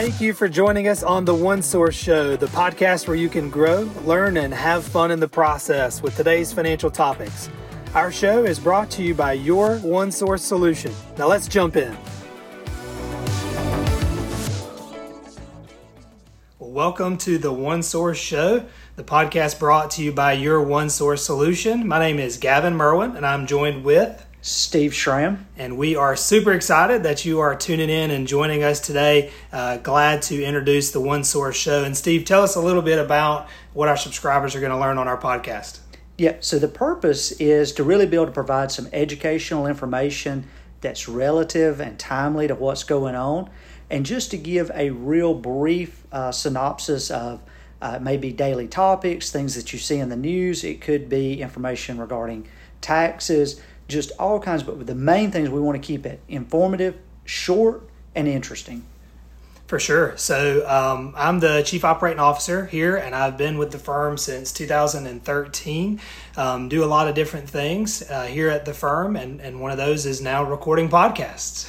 Thank you for joining us on the One Source Show, the podcast where you can grow, learn, and have fun in the process with today's financial topics. Our show is brought to you by your One Source solution. Now let's jump in. Welcome to the One Source Show, the podcast brought to you by your One Source solution. My name is Gavin Merwin, and I'm joined with Steve Schramm. And we are super excited that you are tuning in and joining us today. Uh, glad to introduce the One Source Show. And Steve, tell us a little bit about what our subscribers are going to learn on our podcast. Yeah, so the purpose is to really be able to provide some educational information that's relative and timely to what's going on, and just to give a real brief uh, synopsis of uh, maybe daily topics, things that you see in the news. It could be information regarding taxes just all kinds. But the main things we want to keep it informative, short, and interesting. For sure. So um, I'm the chief operating officer here, and I've been with the firm since 2013. Um, do a lot of different things uh, here at the firm, and, and one of those is now recording podcasts.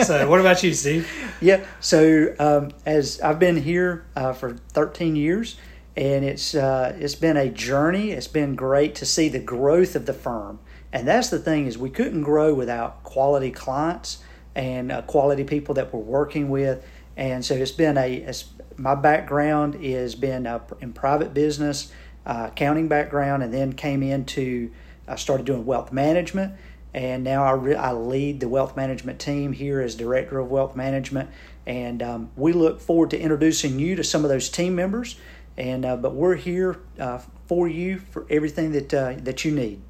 so, what about you, Steve? Yeah. So um, as I've been here uh, for 13 years, and it's uh, it's been a journey. It's been great to see the growth of the firm. And that's the thing is we couldn't grow without quality clients and uh, quality people that we're working with. And so it's been a it's, my background has been in private business, uh, accounting background, and then came into I started doing wealth management, and now I, re- I lead the wealth management team here as director of wealth management. And um, we look forward to introducing you to some of those team members. And uh, but we're here uh, for you for everything that uh, that you need.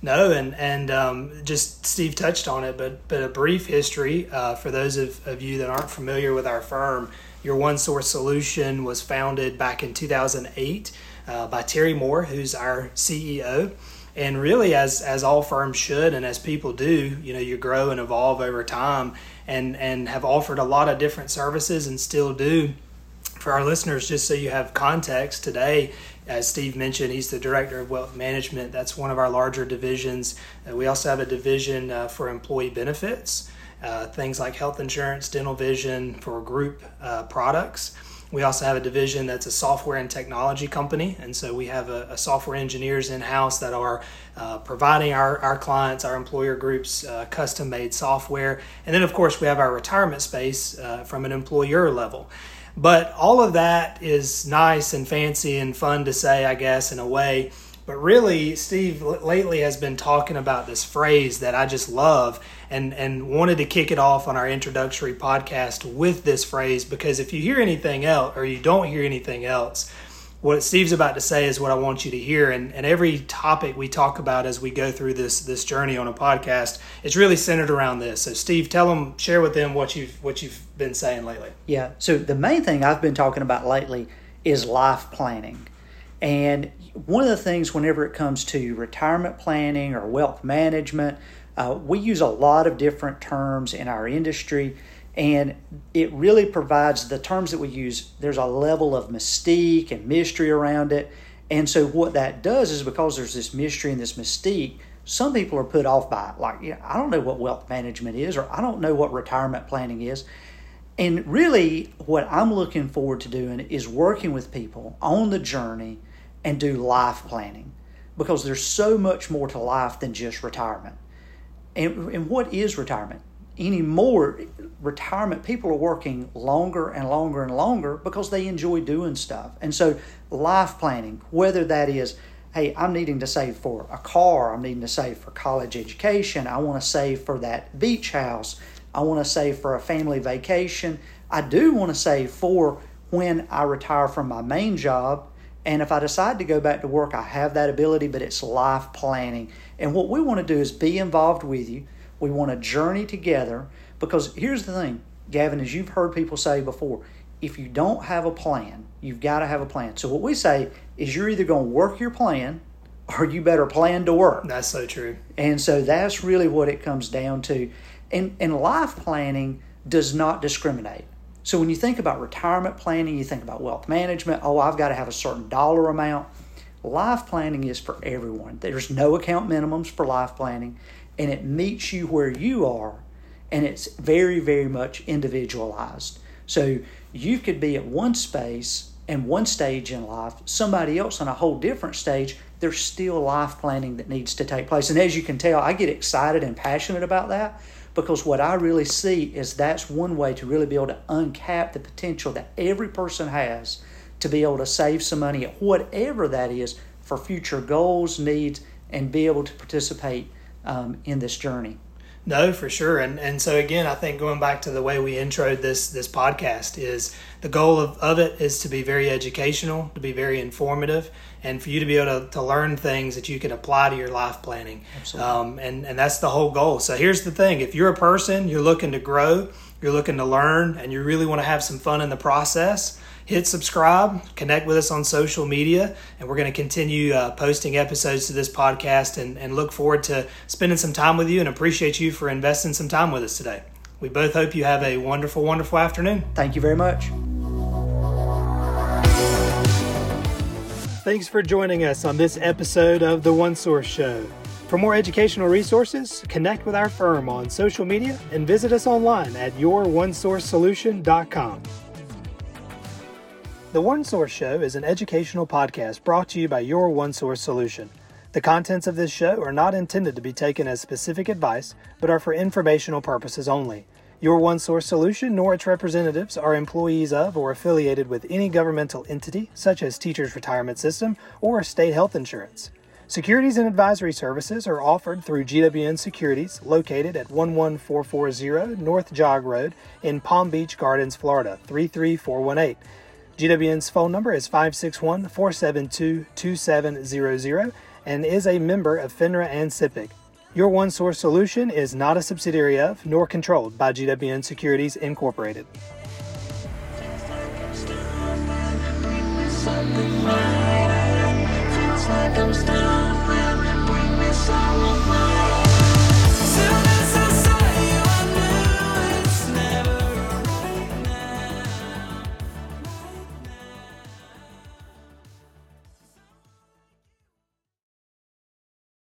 No, and and um, just Steve touched on it, but but a brief history uh, for those of, of you that aren't familiar with our firm. Your One Source Solution was founded back in 2008 uh, by Terry Moore, who's our CEO. And really, as as all firms should, and as people do, you know, you grow and evolve over time, and and have offered a lot of different services, and still do. For our listeners, just so you have context, today as Steve mentioned, he's the director of wealth management. That's one of our larger divisions. Uh, we also have a division uh, for employee benefits, uh, things like health insurance, dental vision for group uh, products. We also have a division that's a software and technology company, and so we have a, a software engineers in house that are uh, providing our, our clients, our employer groups, uh, custom made software. And then, of course, we have our retirement space from an employer level. But all of that is nice and fancy and fun to say, I guess, in a way. But really, Steve lately has been talking about this phrase that I just love and, and wanted to kick it off on our introductory podcast with this phrase because if you hear anything else or you don't hear anything else, what Steve's about to say is what I want you to hear. And, and every topic we talk about as we go through this this journey on a podcast, it's really centered around this. So Steve, tell them, share with them what you've what you've been saying lately. Yeah. So the main thing I've been talking about lately is life planning. And one of the things whenever it comes to retirement planning or wealth management, uh, we use a lot of different terms in our industry and it really provides the terms that we use there's a level of mystique and mystery around it. And so what that does is because there's this mystery and this mystique some people are put off by it. Like you know, i don't know what wealth management is or i don't know what retirement planning is. And really what i'm looking forward to doing is working with people on the journey and do life planning. Because there's so much more to life than just retirement. And, and what is retirement anymore retirement people are working longer and longer and longer because they enjoy doing stuff. And so life planning whether that is hey i'm needing to save for a car i'm needing to save for college education i want to save for that beach house i want to save for a family vacation i do want to save for when i retire from my main job and if i decide to go back to work i have that ability but it's life planning. And what we want to do is be involved with you we want to journey together because here's the thing, Gavin, as you've heard people say before, if you don't have a plan, you've got to have a plan. So what we say is you're either going to work your plan or you better plan to work. That's so true. And so that's really what it comes down to. And and life planning does not discriminate. So when you think about retirement planning, you think about wealth management, oh, I've got to have a certain dollar amount. Life planning is for everyone. There's no account minimums for life planning and it meets you where you are and it's very very much individualized So you could be at one space and one stage in life, somebody else on a whole different stage. There's still life planning that needs to take place. And as you can tell, I get excited and passionate about that because what I really see is that's one way to really be able to uncap the potential that every person has to be able to save some money at whatever that is for future goals, needs, and be able to participate um, in this journey. No, for sure. And and so again, I think going back to the way we introed this this podcast is the goal of, of it is to be very educational, to be very informative, and for you to be able to, to learn things that you can apply to your life planning. Absolutely. Um, and, and that's the whole goal. So here's the thing if you're a person, you're looking to grow, you're looking to learn, and you really want to have some fun in the process, hit subscribe, connect with us on social media, and we're going to continue uh, posting episodes to this podcast and, and look forward to spending some time with you and appreciate you for investing some time with us today. We both hope you have a wonderful, wonderful afternoon. Thank you very much. Thanks for joining us on this episode of The One Source Show. For more educational resources, connect with our firm on social media and visit us online at youronesourcesolution.com. The One Source Show is an educational podcast brought to you by Your One Source Solution. The contents of this show are not intended to be taken as specific advice, but are for informational purposes only. Your One Source Solution nor its representatives are employees of or affiliated with any governmental entity, such as Teachers Retirement System or state health insurance. Securities and advisory services are offered through GWN Securities, located at 11440 North Jog Road in Palm Beach Gardens, Florida 33418. GWN's phone number is 561 472 2700 and is a member of FINRA and SIPC. Your One Source solution is not a subsidiary of nor controlled by GWN Securities Incorporated.